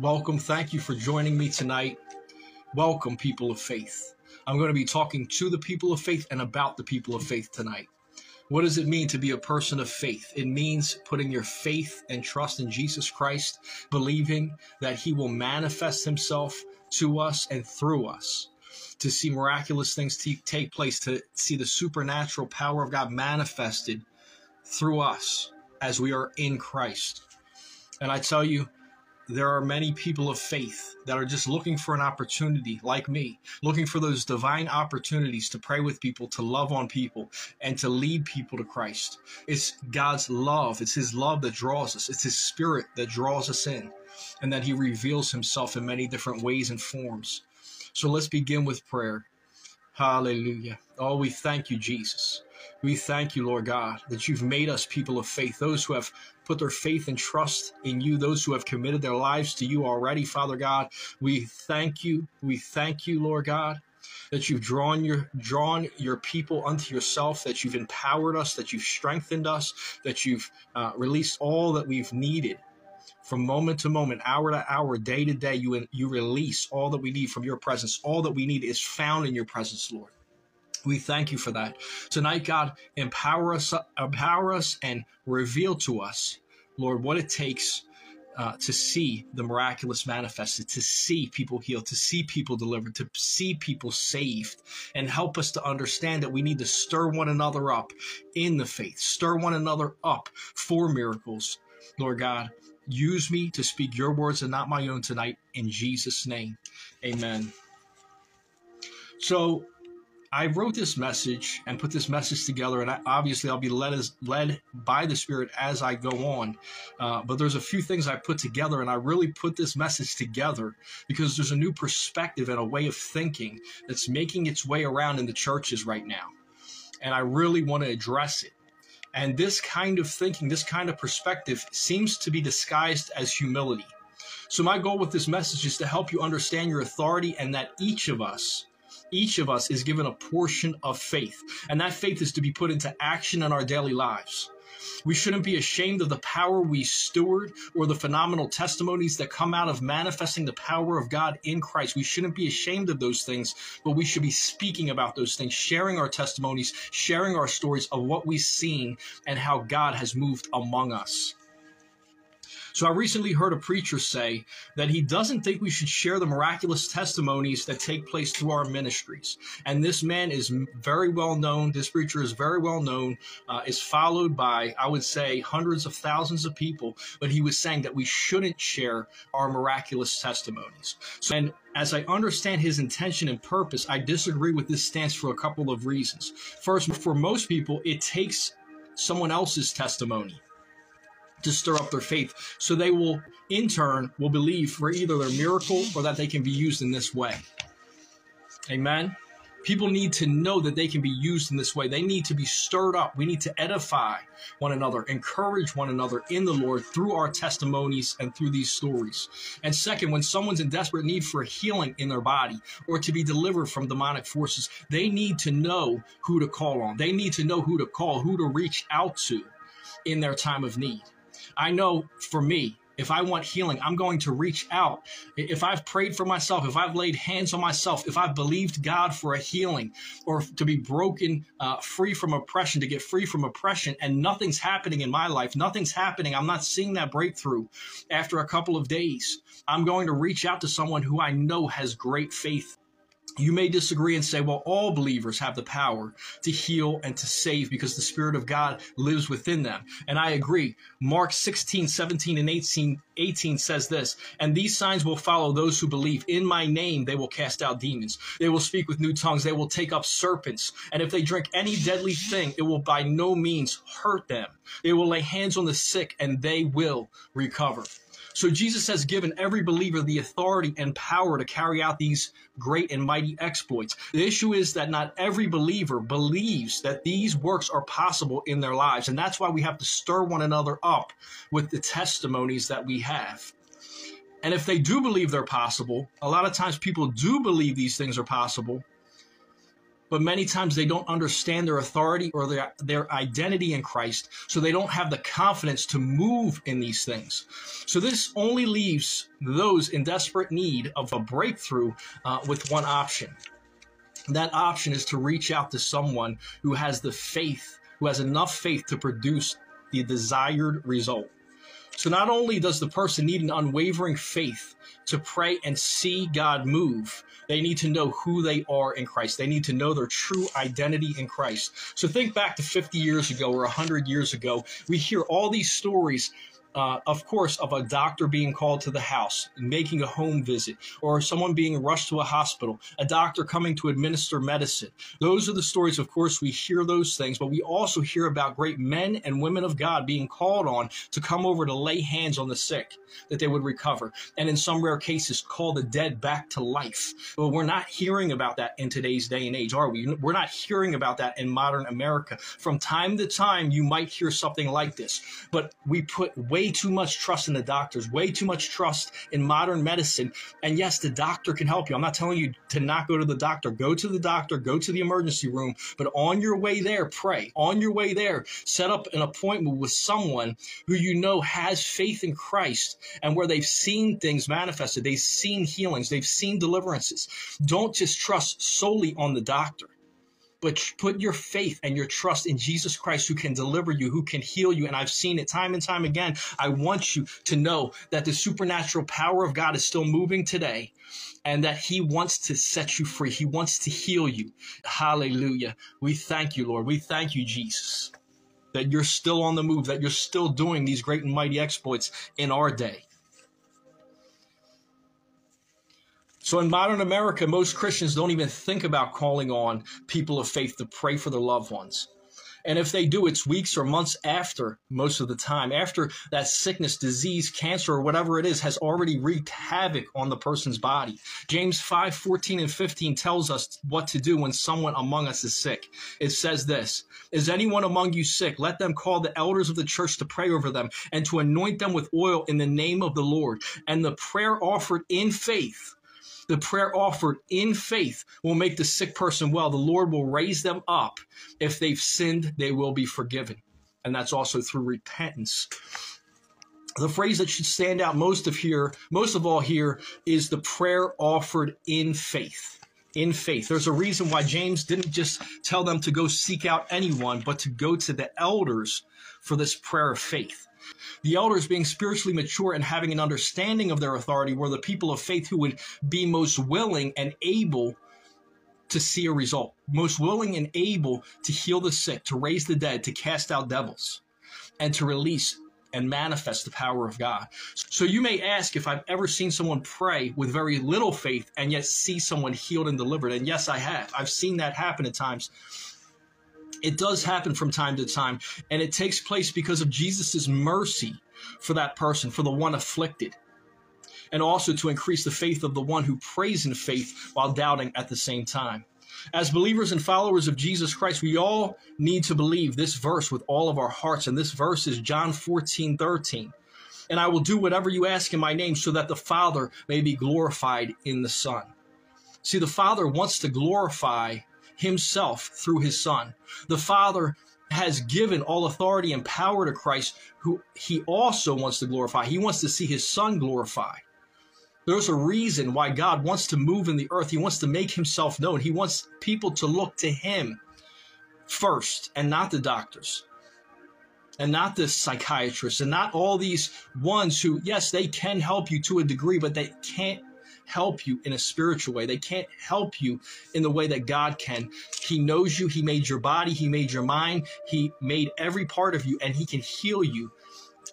Welcome. Thank you for joining me tonight. Welcome, people of faith. I'm going to be talking to the people of faith and about the people of faith tonight. What does it mean to be a person of faith? It means putting your faith and trust in Jesus Christ, believing that He will manifest Himself to us and through us to see miraculous things t- take place, to see the supernatural power of God manifested through us as we are in Christ. And I tell you, there are many people of faith that are just looking for an opportunity, like me, looking for those divine opportunities to pray with people, to love on people, and to lead people to Christ. It's God's love. It's His love that draws us. It's His Spirit that draws us in, and that He reveals Himself in many different ways and forms. So let's begin with prayer. Hallelujah. Oh, we thank you, Jesus. We thank you, Lord God, that you've made us people of faith, those who have put their faith and trust in you, those who have committed their lives to you already, Father God. We thank you. We thank you, Lord God, that you've drawn your drawn your people unto yourself, that you've empowered us, that you've strengthened us, that you've uh, released all that we've needed from moment to moment, hour to hour, day to day. You you release all that we need from your presence. All that we need is found in your presence, Lord. We thank you for that. Tonight, God, empower us, empower us and reveal to us, Lord, what it takes uh, to see the miraculous manifested, to see people healed, to see people delivered, to see people saved, and help us to understand that we need to stir one another up in the faith, stir one another up for miracles. Lord God, use me to speak your words and not my own tonight in Jesus' name. Amen. So, I wrote this message and put this message together, and I, obviously I'll be led as led by the Spirit as I go on. Uh, but there's a few things I put together, and I really put this message together because there's a new perspective and a way of thinking that's making its way around in the churches right now, and I really want to address it. And this kind of thinking, this kind of perspective, seems to be disguised as humility. So my goal with this message is to help you understand your authority and that each of us each of us is given a portion of faith, and that faith is to be put into action in our daily lives. We shouldn't be ashamed of the power we steward or the phenomenal testimonies that come out of manifesting the power of God in Christ. We shouldn't be ashamed of those things, but we should be speaking about those things, sharing our testimonies, sharing our stories of what we've seen and how God has moved among us. So I recently heard a preacher say that he doesn't think we should share the miraculous testimonies that take place through our ministries. And this man is very well known. This preacher is very well known, uh, is followed by, I would say, hundreds of thousands of people. But he was saying that we shouldn't share our miraculous testimonies. So, and as I understand his intention and purpose, I disagree with this stance for a couple of reasons. First, for most people, it takes someone else's testimony to stir up their faith. So they will, in turn, will believe for either their miracle or that they can be used in this way. Amen. People need to know that they can be used in this way. They need to be stirred up. We need to edify one another, encourage one another in the Lord through our testimonies and through these stories. And second, when someone's in desperate need for healing in their body or to be delivered from demonic forces, they need to know who to call on. They need to know who to call, who to reach out to in their time of need. I know for me, if I want healing, I'm going to reach out. If I've prayed for myself, if I've laid hands on myself, if I've believed God for a healing or to be broken uh, free from oppression, to get free from oppression, and nothing's happening in my life, nothing's happening, I'm not seeing that breakthrough after a couple of days, I'm going to reach out to someone who I know has great faith you may disagree and say, well, all believers have the power to heal and to save because the Spirit of God lives within them. And I agree. Mark 16, 17, and 18, 18 says this, and these signs will follow those who believe. In my name, they will cast out demons. They will speak with new tongues. They will take up serpents. And if they drink any deadly thing, it will by no means hurt them. They will lay hands on the sick and they will recover. So Jesus has given every believer the authority and power to carry out these great and mighty exploits. The issue is that not every believer believes that these works are possible in their lives. And that's why we have to stir one another up with the testimonies that we have. And if they do believe they're possible, a lot of times people do believe these things are possible, but many times they don't understand their authority or their, their identity in Christ, so they don't have the confidence to move in these things. So this only leaves those in desperate need of a breakthrough uh, with one option. That option is to reach out to someone who has the faith, who has enough faith to produce the desired result. So not only does the person need an unwavering faith to pray and see God move, they need to know who they are in Christ. They need to know their true identity in Christ. So think back to 50 years ago or 100 years ago. We hear all these stories uh, of course, of a doctor being called to the house, making a home visit, or someone being rushed to a hospital, a doctor coming to administer medicine. Those are the stories, of course, we hear those things, but we also hear about great men and women of God being called on to come over to lay hands on the sick that they would recover, and in some rare cases, call the dead back to life. But we're not hearing about that in today's day and age, are we? We're not hearing about that in modern America. From time to time, you might hear something like this, but we put way way too much trust in the doctors, way too much trust in modern medicine. And yes, the doctor can help you. I'm not telling you to not go to the doctor. Go to the doctor, go to the emergency room, but on your way there, pray. On your way there, set up an appointment with someone who you know has faith in Christ and where they've seen things manifested. They've seen healings, they've seen deliverances. Don't just trust solely on the doctor but put your faith and your trust in Jesus Christ who can deliver you, who can heal you. And I've seen it time and time again. I want you to know that the supernatural power of God is still moving today and that he wants to set you free. He wants to heal you. Hallelujah. We thank you, Lord. We thank you, Jesus, that you're still on the move, that you're still doing these great and mighty exploits in our day. So in modern America, most Christians don't even think about calling on people of faith to pray for their loved ones. And if they do, it's weeks or months after, most of the time, after that sickness, disease, cancer, or whatever it is has already wreaked havoc on the person's body. James 5 14 and 15 tells us what to do when someone among us is sick. It says this Is anyone among you sick? Let them call the elders of the church to pray over them and to anoint them with oil in the name of the Lord. And the prayer offered in faith the prayer offered in faith will make the sick person well. The Lord will raise them up. If they've sinned, they will be forgiven. And that's also through repentance. The phrase that should stand out most of here, most of all here, is the prayer offered in faith. In faith. There's a reason why James didn't just tell them to go seek out anyone, but to go to the elders for this prayer of faith. The elders, being spiritually mature and having an understanding of their authority, were the people of faith who would be most willing and able to see a result, most willing and able to heal the sick, to raise the dead, to cast out devils, and to release and manifest the power of God. So you may ask if I've ever seen someone pray with very little faith and yet see someone healed and delivered. And yes, I have. I've seen that happen at times. It does happen from time to time, and it takes place because of Jesus' mercy for that person, for the one afflicted, and also to increase the faith of the one who prays in faith while doubting at the same time. As believers and followers of Jesus Christ, we all need to believe this verse with all of our hearts, and this verse is John 14 13 and I will do whatever you ask in my name so that the Father may be glorified in the Son. See, the Father wants to glorify himself through his son. The Father has given all authority and power to Christ, who he also wants to glorify. He wants to see his son glorified. There's a reason why God wants to move in the earth. He wants to make himself known. He wants people to look to him first and not the doctors and not the psychiatrists and not all these ones who, yes, they can help you to a degree, but they can't help you in a spiritual way. They can't help you in the way that God can. He knows you. He made your body. He made your mind. He made every part of you, and He can heal you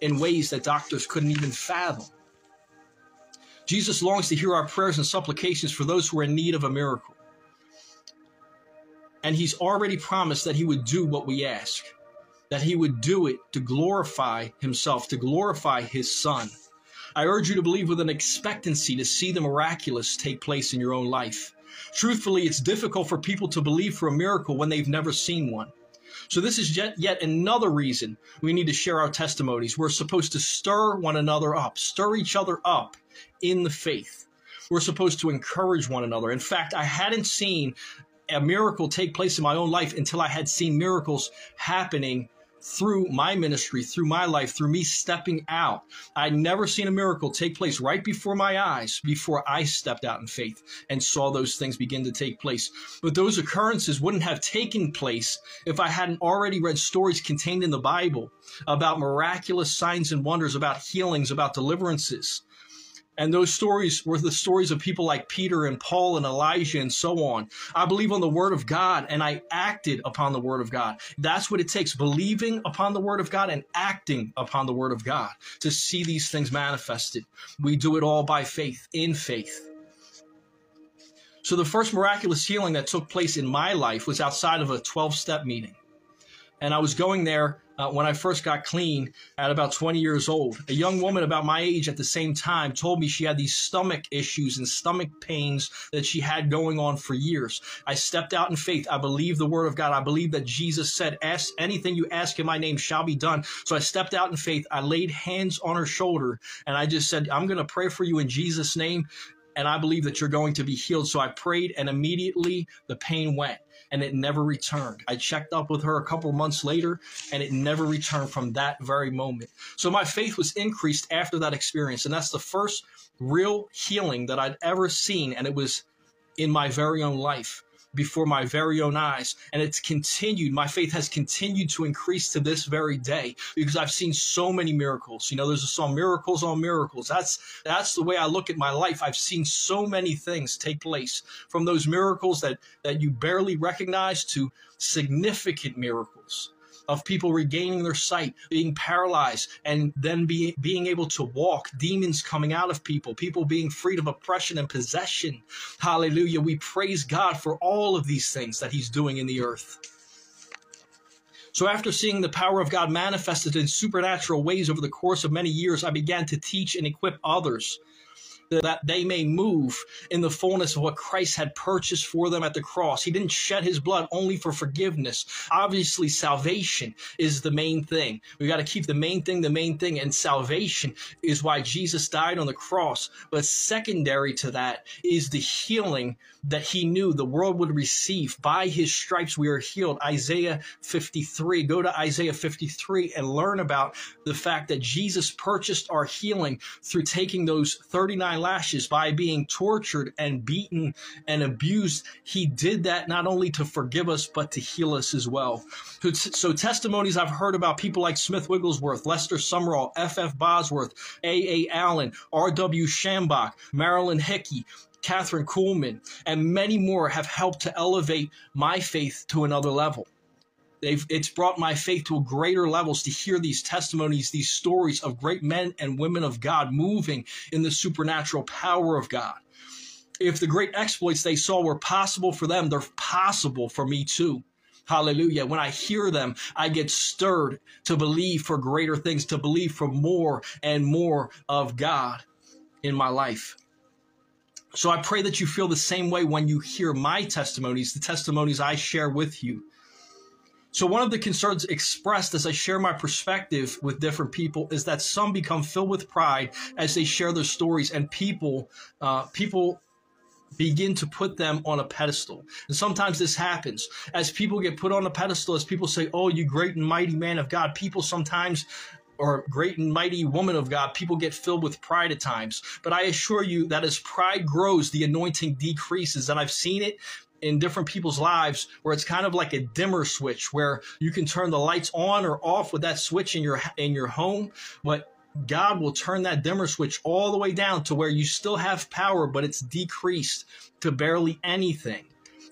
in ways that doctors couldn't even fathom. Jesus longs to hear our prayers and supplications for those who are in need of a miracle. And He's already promised that He would do what we ask, that He would do it to glorify Himself, to glorify His Son. I urge you to believe with an expectancy to see the miraculous take place in your own life. Truthfully, it's difficult for people to believe for a miracle when they've never seen one. So this is yet, yet another reason we need to share our testimonies. We're supposed to stir one another up, stir each other up in the faith. We're supposed to encourage one another. In fact, I hadn't seen a miracle take place in my own life until I had seen miracles happening through my ministry, through my life, through me stepping out. I'd never seen a miracle take place right before my eyes before I stepped out in faith and saw those things begin to take place. But those occurrences wouldn't have taken place if I hadn't already read stories contained in the Bible about miraculous signs and wonders, about healings, about deliverances. And those stories were the stories of people like Peter and Paul and Elijah and so on. I believe on the word of God and I acted upon the word of God. That's what it takes believing upon the word of God and acting upon the word of God to see these things manifested. We do it all by faith, in faith. So the first miraculous healing that took place in my life was outside of a 12 step meeting. And I was going there uh, when I first got clean at about 20 years old. A young woman about my age at the same time told me she had these stomach issues and stomach pains that she had going on for years. I stepped out in faith. I believe the word of God. I believe that Jesus said, ask anything you ask in my name shall be done. So I stepped out in faith. I laid hands on her shoulder and I just said, I'm going to pray for you in Jesus' name. And I believe that you're going to be healed. So I prayed and immediately the pain went and it never returned. I checked up with her a couple months later and it never returned from that very moment. So my faith was increased after that experience. And that's the first real healing that I'd ever seen. And it was in my very own life before my very own eyes. And it's continued. My faith has continued to increase to this very day because I've seen so many miracles. You know, there's a song, miracles on miracles. That's, that's the way I look at my life. I've seen so many things take place from those miracles that, that you barely recognize to significant miracles of people regaining their sight, being paralyzed, and then be, being able to walk, demons coming out of people, people being freed of oppression and possession. Hallelujah. We praise God for all of these things that He's doing in the earth. So, after seeing the power of God manifested in supernatural ways over the course of many years, I began to teach and equip others that they may move in the fullness of what Christ had purchased for them at the cross. He didn't shed his blood only for forgiveness. Obviously, salvation is the main thing. We got to keep the main thing the main thing, and salvation is why Jesus died on the cross. But secondary to that is the healing that he knew the world would receive. By his stripes we are healed. Isaiah 53. Go to Isaiah 53 and learn about the fact that Jesus purchased our healing through taking those 39 lashes by being tortured and beaten and abused. He did that not only to forgive us, but to heal us as well. So, testimonies I've heard about people like Smith Wigglesworth, Lester Sumrall, F.F. Bosworth, A.A. Allen, R.W. Schambach, Marilyn Hickey, Kathryn Kuhlman, and many more have helped to elevate my faith to another level. They've, it's brought my faith to greater levels to hear these testimonies, these stories of great men and women of God moving in the supernatural power of God. If the great exploits they saw were possible for them, they're possible for me too. Hallelujah. When I hear them, I get stirred to believe for greater things, to believe for more and more of God in my life. So I pray that you feel the same way when you hear my testimonies, the testimonies I share with you. So, one of the concerns expressed as I share my perspective with different people is that some become filled with pride as they share their stories, and people, uh, people begin to put them on a pedestal. And sometimes this happens as people get put on a pedestal, as people say, "Oh, you great and mighty man of God." People sometimes or great and mighty woman of God, people get filled with pride at times. But I assure you that as pride grows, the anointing decreases. And I've seen it in different people's lives where it's kind of like a dimmer switch where you can turn the lights on or off with that switch in your in your home but God will turn that dimmer switch all the way down to where you still have power but it's decreased to barely anything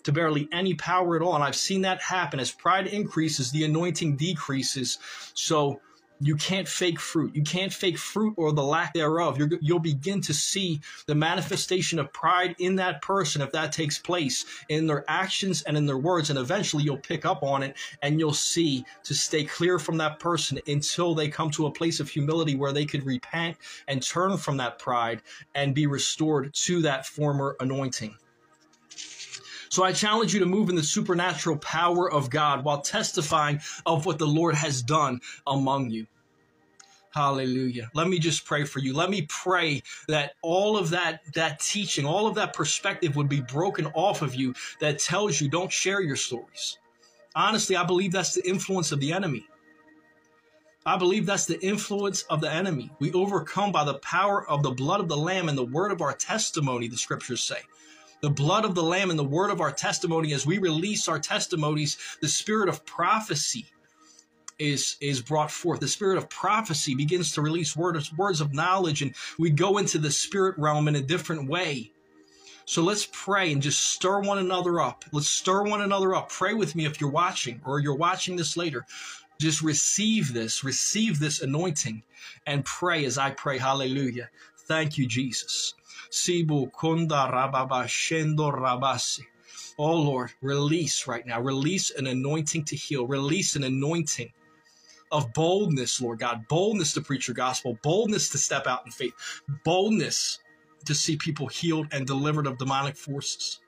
to barely any power at all. And I've seen that happen as pride increases the anointing decreases. So you can't fake fruit. You can't fake fruit or the lack thereof. you will begin to see the manifestation of pride in that person if that takes place in their actions and in their words. And eventually you'll pick up on it and you'll see to stay clear from that person until they come to a place of humility where they could repent and turn from that pride and be restored to that former anointing. So I challenge you to move in the supernatural power of God while testifying of what the Lord has done among you. Hallelujah. Let me just pray for you. Let me pray that all of that that teaching, all of that perspective would be broken off of you that tells you don't share your stories. Honestly, I believe that's the influence of the enemy. I believe that's the influence of the enemy. We overcome by the power of the blood of the lamb and the word of our testimony, the scriptures say. The blood of the lamb and the word of our testimony as we release our testimonies, the spirit of prophecy is is brought forth. The spirit of prophecy begins to release words words of knowledge, and we go into the spirit realm in a different way. So let's pray and just stir one another up. Let's stir one another up. Pray with me if you're watching or you're watching this later. Just receive this, receive this anointing, and pray as I pray. Hallelujah. Thank you, Jesus. Sibu kunda rababa shendo rabasi. Oh Lord, release right now. Release an anointing to heal. Release an anointing of boldness, Lord God, boldness to preach your gospel, boldness to step out in faith, boldness to see people healed and delivered of demonic forces.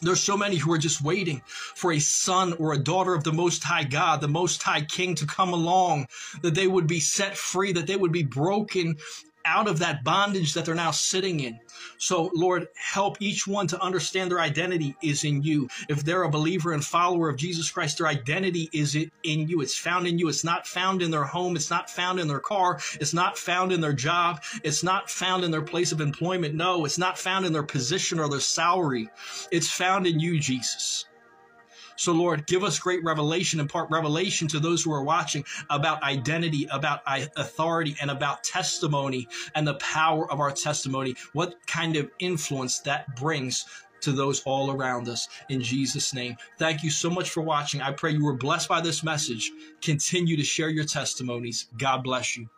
There's so many who are just waiting for a son or a daughter of the Most High God, the Most High King to come along, that they would be set free, that they would be broken out of that bondage that they're now sitting in. So, Lord, help each one to understand their identity is in you. If they're a believer and follower of Jesus Christ, their identity is in you. It's found in you. It's not found in their home. It's not found in their car. It's not found in their job. It's not found in their place of employment. No, it's not found in their position or their salary. It's found in you, Jesus. So, Lord, give us great revelation, impart revelation to those who are watching about identity, about authority, and about testimony and the power of our testimony, what kind of influence that brings to those all around us in Jesus' name. Thank you so much for watching. I pray you were blessed by this message. Continue to share your testimonies. God bless you.